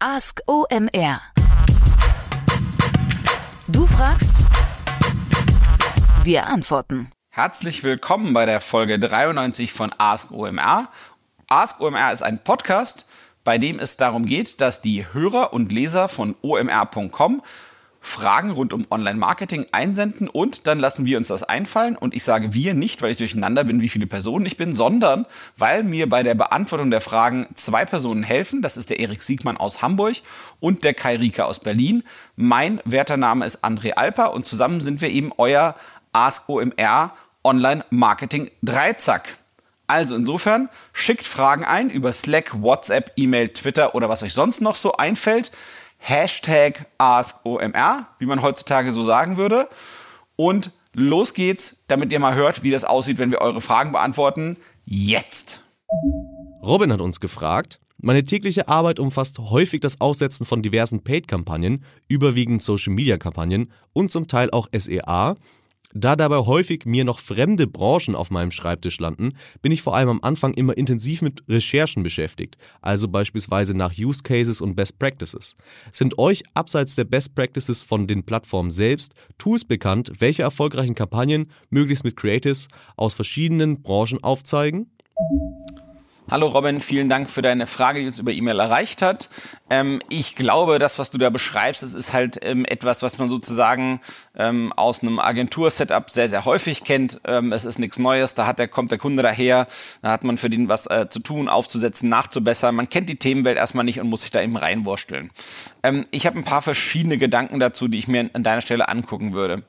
Ask OMR. Du fragst, wir antworten. Herzlich willkommen bei der Folge 93 von Ask OMR. Ask OMR ist ein Podcast, bei dem es darum geht, dass die Hörer und Leser von omr.com Fragen rund um Online-Marketing einsenden und dann lassen wir uns das einfallen. Und ich sage wir nicht, weil ich durcheinander bin, wie viele Personen ich bin, sondern weil mir bei der Beantwortung der Fragen zwei Personen helfen. Das ist der Erik Siegmann aus Hamburg und der Kai Rieker aus Berlin. Mein werter Name ist André Alper und zusammen sind wir eben euer Ask OMR Online-Marketing Dreizack. Also insofern schickt Fragen ein über Slack, WhatsApp, E-Mail, Twitter oder was euch sonst noch so einfällt. Hashtag AskOMR, wie man heutzutage so sagen würde. Und los geht's, damit ihr mal hört, wie das aussieht, wenn wir eure Fragen beantworten. Jetzt! Robin hat uns gefragt, meine tägliche Arbeit umfasst häufig das Aussetzen von diversen Paid-Kampagnen, überwiegend Social-Media-Kampagnen und zum Teil auch SEA, da dabei häufig mir noch fremde Branchen auf meinem Schreibtisch landen, bin ich vor allem am Anfang immer intensiv mit Recherchen beschäftigt, also beispielsweise nach Use Cases und Best Practices. Sind euch abseits der Best Practices von den Plattformen selbst Tools bekannt, welche erfolgreichen Kampagnen möglichst mit Creatives aus verschiedenen Branchen aufzeigen? Hallo Robin, vielen Dank für deine Frage, die uns über E-Mail erreicht hat. Ähm, ich glaube, das, was du da beschreibst, das ist halt ähm, etwas, was man sozusagen ähm, aus einem Agentur-Setup sehr, sehr häufig kennt. Ähm, es ist nichts Neues, da hat der, kommt der Kunde daher, da hat man für den was äh, zu tun, aufzusetzen, nachzubessern. Man kennt die Themenwelt erstmal nicht und muss sich da eben reinwursteln. Ähm, ich habe ein paar verschiedene Gedanken dazu, die ich mir an deiner Stelle angucken würde.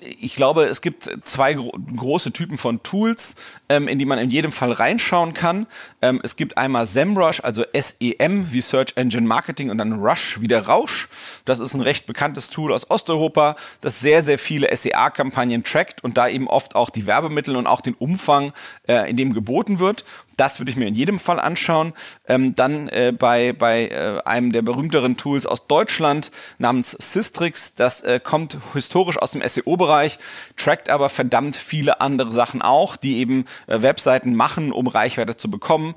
Ich glaube, es gibt zwei gro große Typen von Tools, ähm, in die man in jedem Fall reinschauen kann. Ähm, es gibt einmal SEMrush, also SEM wie Search Engine Marketing und dann Rush wie der Rausch. Das ist ein recht bekanntes Tool aus Osteuropa, das sehr, sehr viele SEA-Kampagnen trackt und da eben oft auch die Werbemittel und auch den Umfang, äh, in dem geboten wird. Das würde ich mir in jedem Fall anschauen. Ähm, dann äh, bei, bei äh, einem der berühmteren Tools aus Deutschland namens Systrix. Das äh, kommt historisch aus dem SEO-Bereich, trackt aber verdammt viele andere Sachen auch, die eben äh, Webseiten machen, um Reichweite zu bekommen.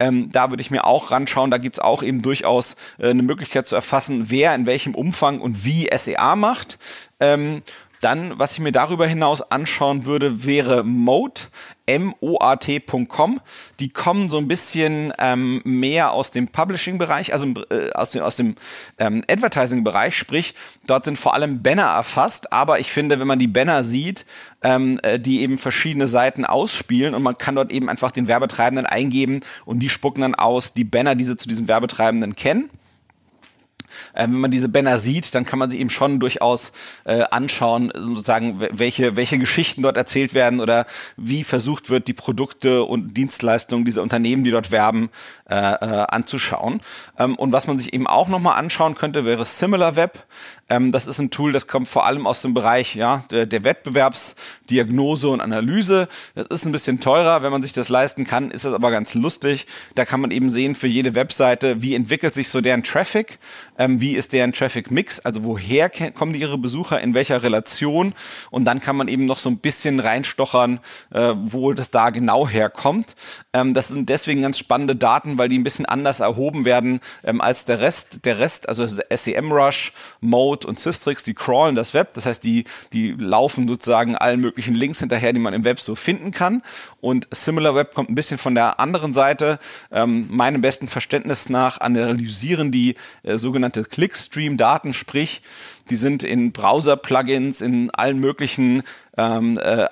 Ähm, da würde ich mir auch ranschauen. Da gibt's auch eben durchaus äh, eine Möglichkeit zu erfassen, wer in welchem Umfang und wie SEA macht. Ähm, dann, was ich mir darüber hinaus anschauen würde, wäre Mode, M-O-A-T.com. Die kommen so ein bisschen ähm, mehr aus dem Publishing-Bereich, also äh, aus dem, aus dem ähm, Advertising-Bereich, sprich, dort sind vor allem Banner erfasst, aber ich finde, wenn man die Banner sieht, ähm, äh, die eben verschiedene Seiten ausspielen und man kann dort eben einfach den Werbetreibenden eingeben und die spucken dann aus die Banner, die sie zu diesem Werbetreibenden kennen. Äh, wenn man diese Banner sieht, dann kann man sich eben schon durchaus äh, anschauen, sozusagen, welche, welche Geschichten dort erzählt werden oder wie versucht wird, die Produkte und Dienstleistungen dieser Unternehmen, die dort werben, äh, äh, anzuschauen. Ähm, und was man sich eben auch nochmal anschauen könnte, wäre SimilarWeb. Ähm, das ist ein Tool, das kommt vor allem aus dem Bereich ja, der, der Wettbewerbsdiagnose und Analyse. Das ist ein bisschen teurer, wenn man sich das leisten kann, ist das aber ganz lustig. Da kann man eben sehen für jede Webseite, wie entwickelt sich so deren Traffic, ähm, wie ist deren Traffic Mix, also woher kommen ihre Besucher, in welcher Relation und dann kann man eben noch so ein bisschen reinstochern, äh, wo das da genau herkommt. Ähm, das sind deswegen ganz spannende Daten, weil die ein bisschen anders erhoben werden ähm, als der Rest. Der Rest, also SEMrush, Mode, und Systrix, die crawlen das Web. Das heißt, die, die laufen sozusagen allen möglichen Links hinterher, die man im Web so finden kann. Und SimilarWeb kommt ein bisschen von der anderen Seite. Ähm, meinem besten Verständnis nach analysieren die äh, sogenannte Clickstream-Daten, sprich, die sind in Browser-Plugins, in allen möglichen ähm, äh,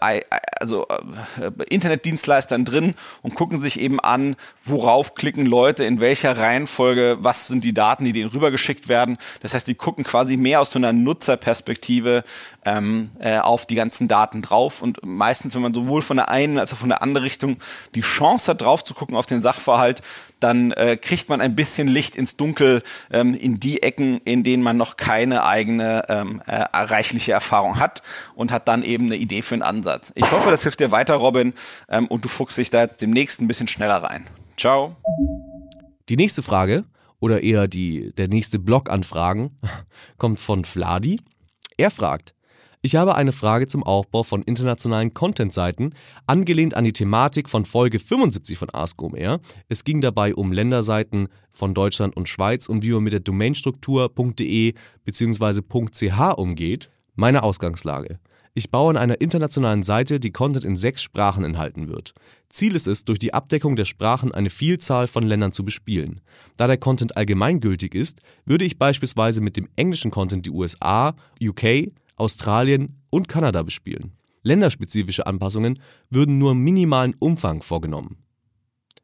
also äh, Internetdienstleistern drin und gucken sich eben an, worauf klicken Leute, in welcher Reihenfolge, was sind die Daten, die denen rübergeschickt werden. Das heißt, die gucken quasi mehr aus so einer Nutzerperspektive ähm, äh, auf die ganzen Daten drauf und meistens, wenn man sowohl von der einen als auch von der anderen Richtung die Chance hat, drauf zu gucken auf den Sachverhalt, dann äh, kriegt man ein bisschen Licht ins Dunkel ähm, in die Ecken, in denen man noch keine eigene ähm, äh, reichliche Erfahrung hat und hat dann eben eine Idee für einen Ansatz. Ich hoffe, das hilft dir weiter, Robin, ähm, und du fuchst dich da jetzt demnächst ein bisschen schneller rein. Ciao. Die nächste Frage oder eher die, der nächste Block an Fragen kommt von Vladi. Er fragt, Ich habe eine Frage zum Aufbau von internationalen Content-Seiten, angelehnt an die Thematik von Folge 75 von AskOMR. Es ging dabei um Länderseiten von Deutschland und Schweiz und wie man mit der Domainstruktur .de bzw. .ch umgeht. Meine Ausgangslage. Ich baue an einer internationalen Seite, die Content in sechs Sprachen enthalten wird. Ziel ist es, durch die Abdeckung der Sprachen eine Vielzahl von Ländern zu bespielen. Da der Content allgemeingültig ist, würde ich beispielsweise mit dem englischen Content die USA, UK, Australien und Kanada bespielen. Länderspezifische Anpassungen würden nur im minimalen Umfang vorgenommen.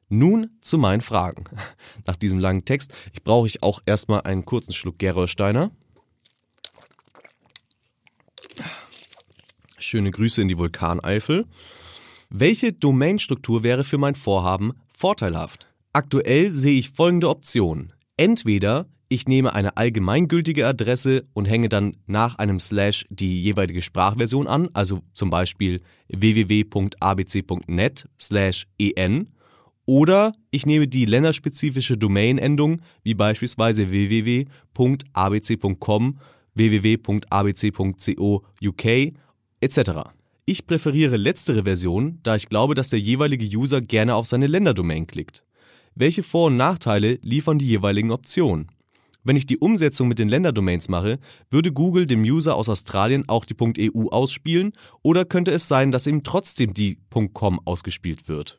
Nun zu meinen Fragen. Nach diesem langen Text brauche ich auch erstmal einen kurzen Schluck Gerolsteiner. Schöne Grüße in die Vulkaneifel. Welche Domainstruktur wäre für mein Vorhaben vorteilhaft? Aktuell sehe ich folgende Optionen. Entweder ich nehme eine allgemeingültige Adresse und hänge dann nach einem Slash die jeweilige Sprachversion an, also zum Beispiel www.abc.net slash en. Oder ich nehme die länderspezifische Domainendung wie beispielsweise www.abc.com, www.abc.co UK etc. Ich präferiere letztere Version, da ich glaube, dass der jeweilige User gerne auf seine Länderdomain klickt. Welche Vor- und Nachteile liefern die jeweiligen Optionen? Wenn ich die Umsetzung mit den Länderdomains mache, würde Google dem User aus Australien auch die .eu ausspielen oder könnte es sein, dass ihm trotzdem die .com ausgespielt wird?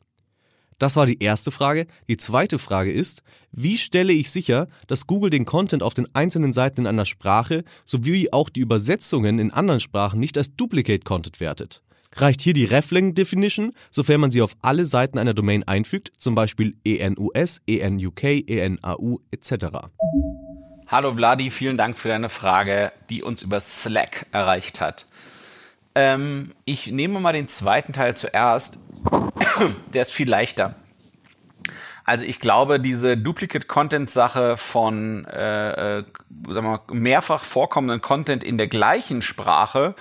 Das war die erste Frage. Die zweite Frage ist, wie stelle ich sicher, dass Google den Content auf den einzelnen Seiten in einer Sprache sowie auch die Übersetzungen in anderen Sprachen nicht als Duplicate Content wertet? Reicht hier die Reflang Definition, sofern man sie auf alle Seiten einer Domain einfügt, zum Beispiel ENUS, ENUK, ENAU etc. Hallo Vladi, vielen Dank für deine Frage, die uns über Slack erreicht hat. Ähm, ich nehme mal den zweiten Teil zuerst. Der ist viel leichter. Also ich glaube, diese Duplicate-Content-Sache von äh, äh, sagen wir mal, mehrfach vorkommenden Content in der gleichen Sprache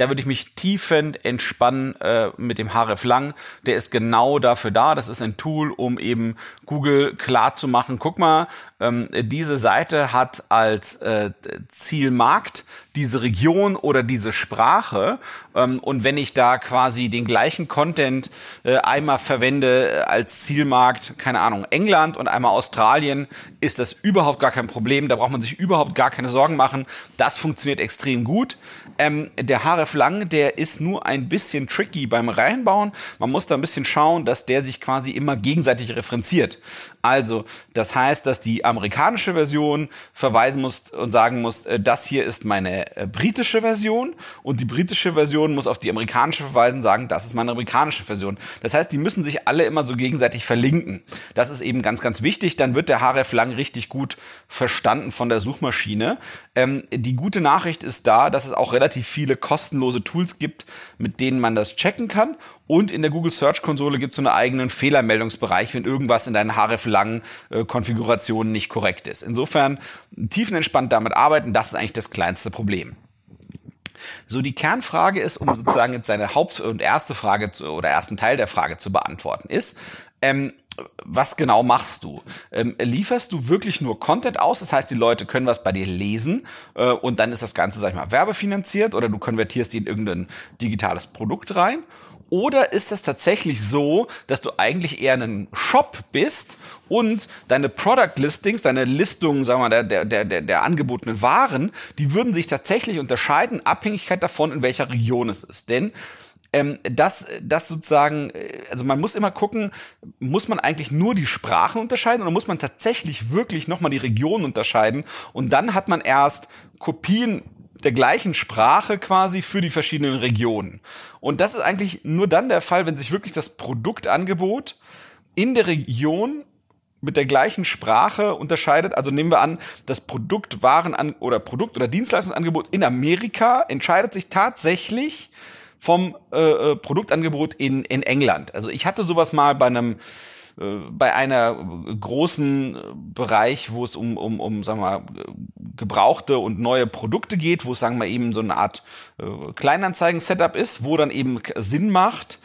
da würde ich mich tiefend entspannen äh, mit dem Href Lang. Der ist genau dafür da. Das ist ein Tool, um eben Google klar zu machen, guck mal, ähm, diese Seite hat als äh, Zielmarkt diese Region oder diese Sprache. Ähm, und wenn ich da quasi den gleichen Content äh, einmal verwende äh, als Zielmarkt, keine Ahnung, England und einmal Australien, ist das überhaupt gar kein Problem. Da braucht man sich überhaupt gar keine Sorgen machen. Das funktioniert extrem gut. Ähm, der Href Lang, der ist nur ein bisschen tricky beim Reinbauen. Man muss da ein bisschen schauen, dass der sich quasi immer gegenseitig referenziert. Also, das heißt, dass die amerikanische Version verweisen muss und sagen muss, äh, das hier ist meine äh, britische Version und die britische Version muss auf die amerikanische verweisen, sagen, das ist meine amerikanische Version. Das heißt, die müssen sich alle immer so gegenseitig verlinken. Das ist eben ganz, ganz wichtig. Dann wird der href lang richtig gut verstanden von der Suchmaschine. Ähm, die gute Nachricht ist da, dass es auch relativ viele kostenlose Tools gibt, mit denen man das checken kann und in der Google Search Konsole gibt es so einen eigenen Fehlermeldungsbereich, wenn irgendwas in deinen href-lang äh, Konfigurationen nicht korrekt ist. Insofern tiefenentspannt damit arbeiten, das ist eigentlich das kleinste Problem. So, die Kernfrage ist, um sozusagen jetzt seine Haupt- und erste Frage zu, oder ersten Teil der Frage zu beantworten, ist, ähm, was genau machst du? Ähm, lieferst du wirklich nur Content aus? Das heißt, die Leute können was bei dir lesen äh, und dann ist das Ganze, sag ich mal, werbefinanziert oder du konvertierst die in irgendein digitales Produkt rein? Oder ist es tatsächlich so, dass du eigentlich eher ein Shop bist und deine Product Listings, deine Listungen, sagen wir mal, der, der, der, der angebotenen Waren, die würden sich tatsächlich unterscheiden, Abhängigkeit davon, in welcher Region es ist. Denn ähm, das, das sozusagen, äh, also man muss immer gucken, muss man eigentlich nur die Sprachen unterscheiden oder muss man tatsächlich wirklich nochmal die Regionen unterscheiden und dann hat man erst Kopien der gleichen Sprache quasi für die verschiedenen Regionen. Und das ist eigentlich nur dann der Fall, wenn sich wirklich das Produktangebot in der Region mit der gleichen Sprache unterscheidet. Also nehmen wir an, das Produkt, Waren oder Produkt- oder Dienstleistungsangebot in Amerika entscheidet sich tatsächlich vom äh, äh Produktangebot in, in England. Also ich hatte sowas mal bei einem äh, bei einer großen Bereich, wo es um, um, um sagen wir mal, gebrauchte und neue Produkte geht, wo es, sagen wir eben so eine Art äh, Kleinanzeigen-Setup ist, wo dann eben Sinn macht,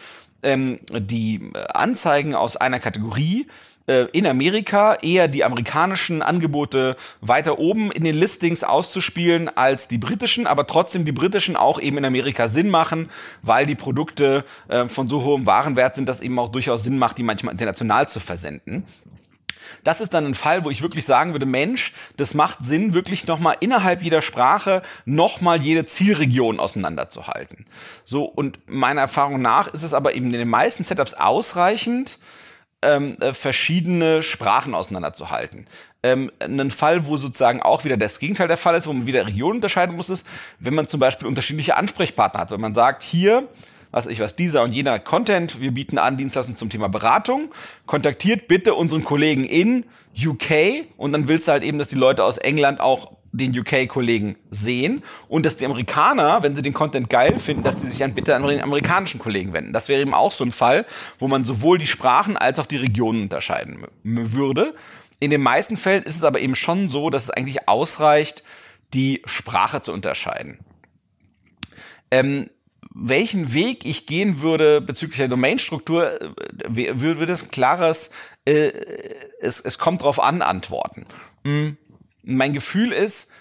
ähm, die Anzeigen aus einer Kategorie äh, in Amerika eher die amerikanischen Angebote weiter oben in den Listings auszuspielen als die britischen, aber trotzdem die britischen auch eben in Amerika Sinn machen, weil die Produkte äh, von so hohem Warenwert sind, dass eben auch durchaus Sinn macht, die manchmal international zu versenden. Das ist dann ein Fall, wo ich wirklich sagen würde, Mensch, das macht Sinn, wirklich nochmal innerhalb jeder Sprache nochmal jede Zielregion auseinanderzuhalten. So, und meiner Erfahrung nach ist es aber eben in den meisten Setups ausreichend, ähm, äh, verschiedene Sprachen auseinanderzuhalten. Ähm, ein Fall, wo sozusagen auch wieder das Gegenteil der Fall ist, wo man wieder Regionen unterscheiden muss, ist, wenn man zum Beispiel unterschiedliche Ansprechpartner hat. Wenn man sagt, hier, was ich was, dieser und jener Content, wir bieten an Dienstleistungen zum Thema Beratung, kontaktiert bitte unseren Kollegen in UK und dann willst du halt eben, dass die Leute aus England auch den UK-Kollegen sehen und dass die Amerikaner, wenn sie den Content geil finden, dass die sich dann bitte an den amerikanischen Kollegen wenden. Das wäre eben auch so ein Fall, wo man sowohl die Sprachen als auch die Regionen unterscheiden würde. In den meisten Fällen ist es aber eben schon so, dass es eigentlich ausreicht, die Sprache zu unterscheiden. Ähm, welchen Weg ich gehen würde bezüglich der Domainstruktur, äh, würde es ein klares, äh, es, es kommt drauf an, antworten. Mhm mein Gefühl ist,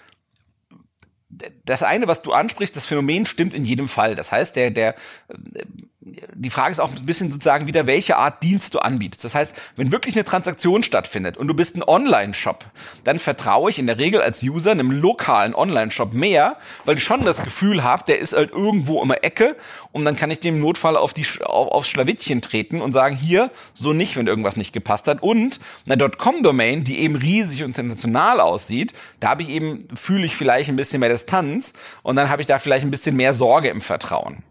das eine, was du ansprichst, das Phänomen stimmt in jedem Fall. Das heißt, der, der, die Frage ist auch ein bisschen sozusagen wieder, welche Art Dienst du anbietest. Das heißt, wenn wirklich eine Transaktion stattfindet und du bist ein Online-Shop, dann vertraue ich in der Regel als User einem lokalen Online-Shop mehr, weil ich schon das Gefühl habe, der ist halt irgendwo in der Ecke und dann kann ich dem Notfall auf die, auf, aufs Schlawittchen treten und sagen, hier, so nicht, wenn irgendwas nicht gepasst hat. Und eine .com-Domain, die eben riesig und international aussieht, da habe ich eben, fühle ich vielleicht ein bisschen mehr Distanz und dann habe ich da vielleicht ein bisschen mehr Sorge im Vertrauen.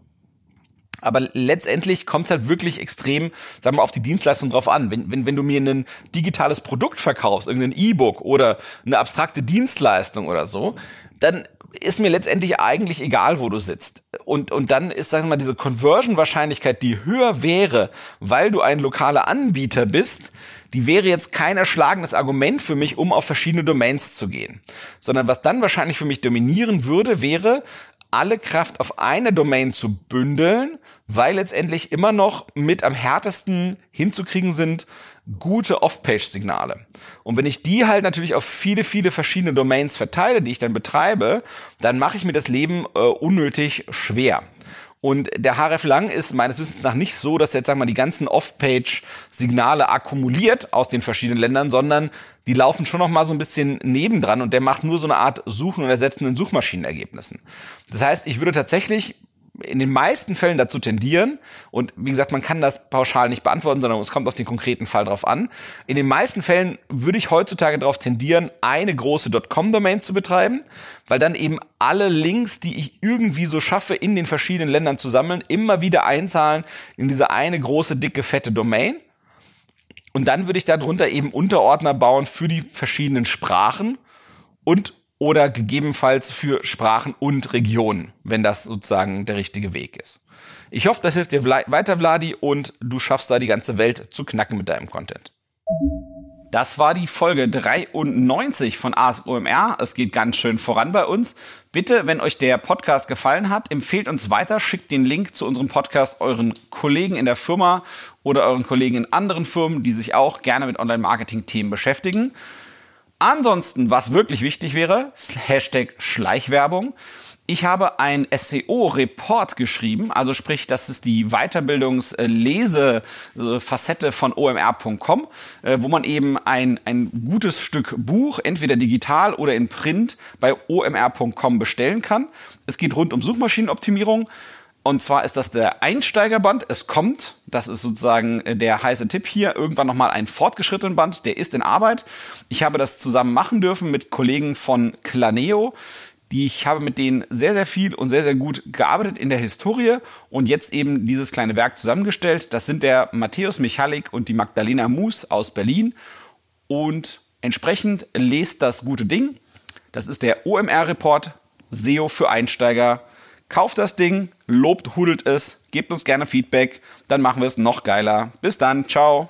Aber letztendlich kommt es halt wirklich extrem, sagen wir, auf die Dienstleistung drauf an. Wenn, wenn, wenn du mir ein digitales Produkt verkaufst, irgendein E-Book oder eine abstrakte Dienstleistung oder so, dann ist mir letztendlich eigentlich egal, wo du sitzt. Und, und dann ist, sagen wir mal, diese Conversion-Wahrscheinlichkeit, die höher wäre, weil du ein lokaler Anbieter bist, die wäre jetzt kein erschlagendes Argument für mich, um auf verschiedene Domains zu gehen. Sondern was dann wahrscheinlich für mich dominieren würde, wäre, alle Kraft auf eine Domain zu bündeln, weil letztendlich immer noch mit am härtesten hinzukriegen sind gute Off-Page-Signale. Und wenn ich die halt natürlich auf viele, viele verschiedene Domains verteile, die ich dann betreibe, dann mache ich mir das Leben äh, unnötig schwer. Und der HRF Lang ist meines Wissens nach nicht so, dass er jetzt sagen wir mal die ganzen Off-Page-Signale akkumuliert aus den verschiedenen Ländern, sondern die laufen schon noch mal so ein bisschen nebendran und der macht nur so eine Art Suchen und Ersetzen in Suchmaschinenergebnissen. Das heißt, ich würde tatsächlich in den meisten Fällen dazu tendieren, und wie gesagt, man kann das pauschal nicht beantworten, sondern es kommt auf den konkreten Fall drauf an. In den meisten Fällen würde ich heutzutage darauf tendieren, eine große .com-Domain zu betreiben, weil dann eben alle Links, die ich irgendwie so schaffe, in den verschiedenen Ländern zu sammeln, immer wieder einzahlen in diese eine große, dicke, fette Domain. Und dann würde ich darunter eben Unterordner bauen für die verschiedenen Sprachen und oder gegebenenfalls für Sprachen und Regionen, wenn das sozusagen der richtige Weg ist. Ich hoffe, das hilft dir weiter, Vladi, und du schaffst da die ganze Welt zu knacken mit deinem Content. Das war die Folge 93 von ASOMR. Es geht ganz schön voran bei uns. Bitte, wenn euch der Podcast gefallen hat, empfehlt uns weiter, schickt den Link zu unserem Podcast euren Kollegen in der Firma oder euren Kollegen in anderen Firmen, die sich auch gerne mit Online-Marketing-Themen beschäftigen. Ansonsten, was wirklich wichtig wäre, Hashtag Schleichwerbung. Ich habe ein SEO-Report geschrieben, also sprich, das ist die Weiterbildungslese-Facette von omr.com, äh, wo man eben ein, ein gutes Stück Buch, entweder digital oder in Print, bei omr.com bestellen kann. Es geht rund um Suchmaschinenoptimierung. Und zwar ist das der Einsteigerband. Es kommt, das ist sozusagen äh, der heiße Tipp hier, irgendwann nochmal ein fortgeschrittenen Band. Der ist in Arbeit. Ich habe das zusammen machen dürfen mit Kollegen von Claneo. Ich habe mit denen sehr, sehr viel und sehr, sehr gut gearbeitet in der Historie und jetzt eben dieses kleine Werk zusammengestellt. Das sind der Matthäus Michalik und die Magdalena Mus aus Berlin. Und entsprechend lest das gute Ding. Das ist der OMR-Report SEO für Einsteiger Kauft das Ding, lobt, hudelt es, gebt uns gerne Feedback, dann machen wir es noch geiler. Bis dann, ciao.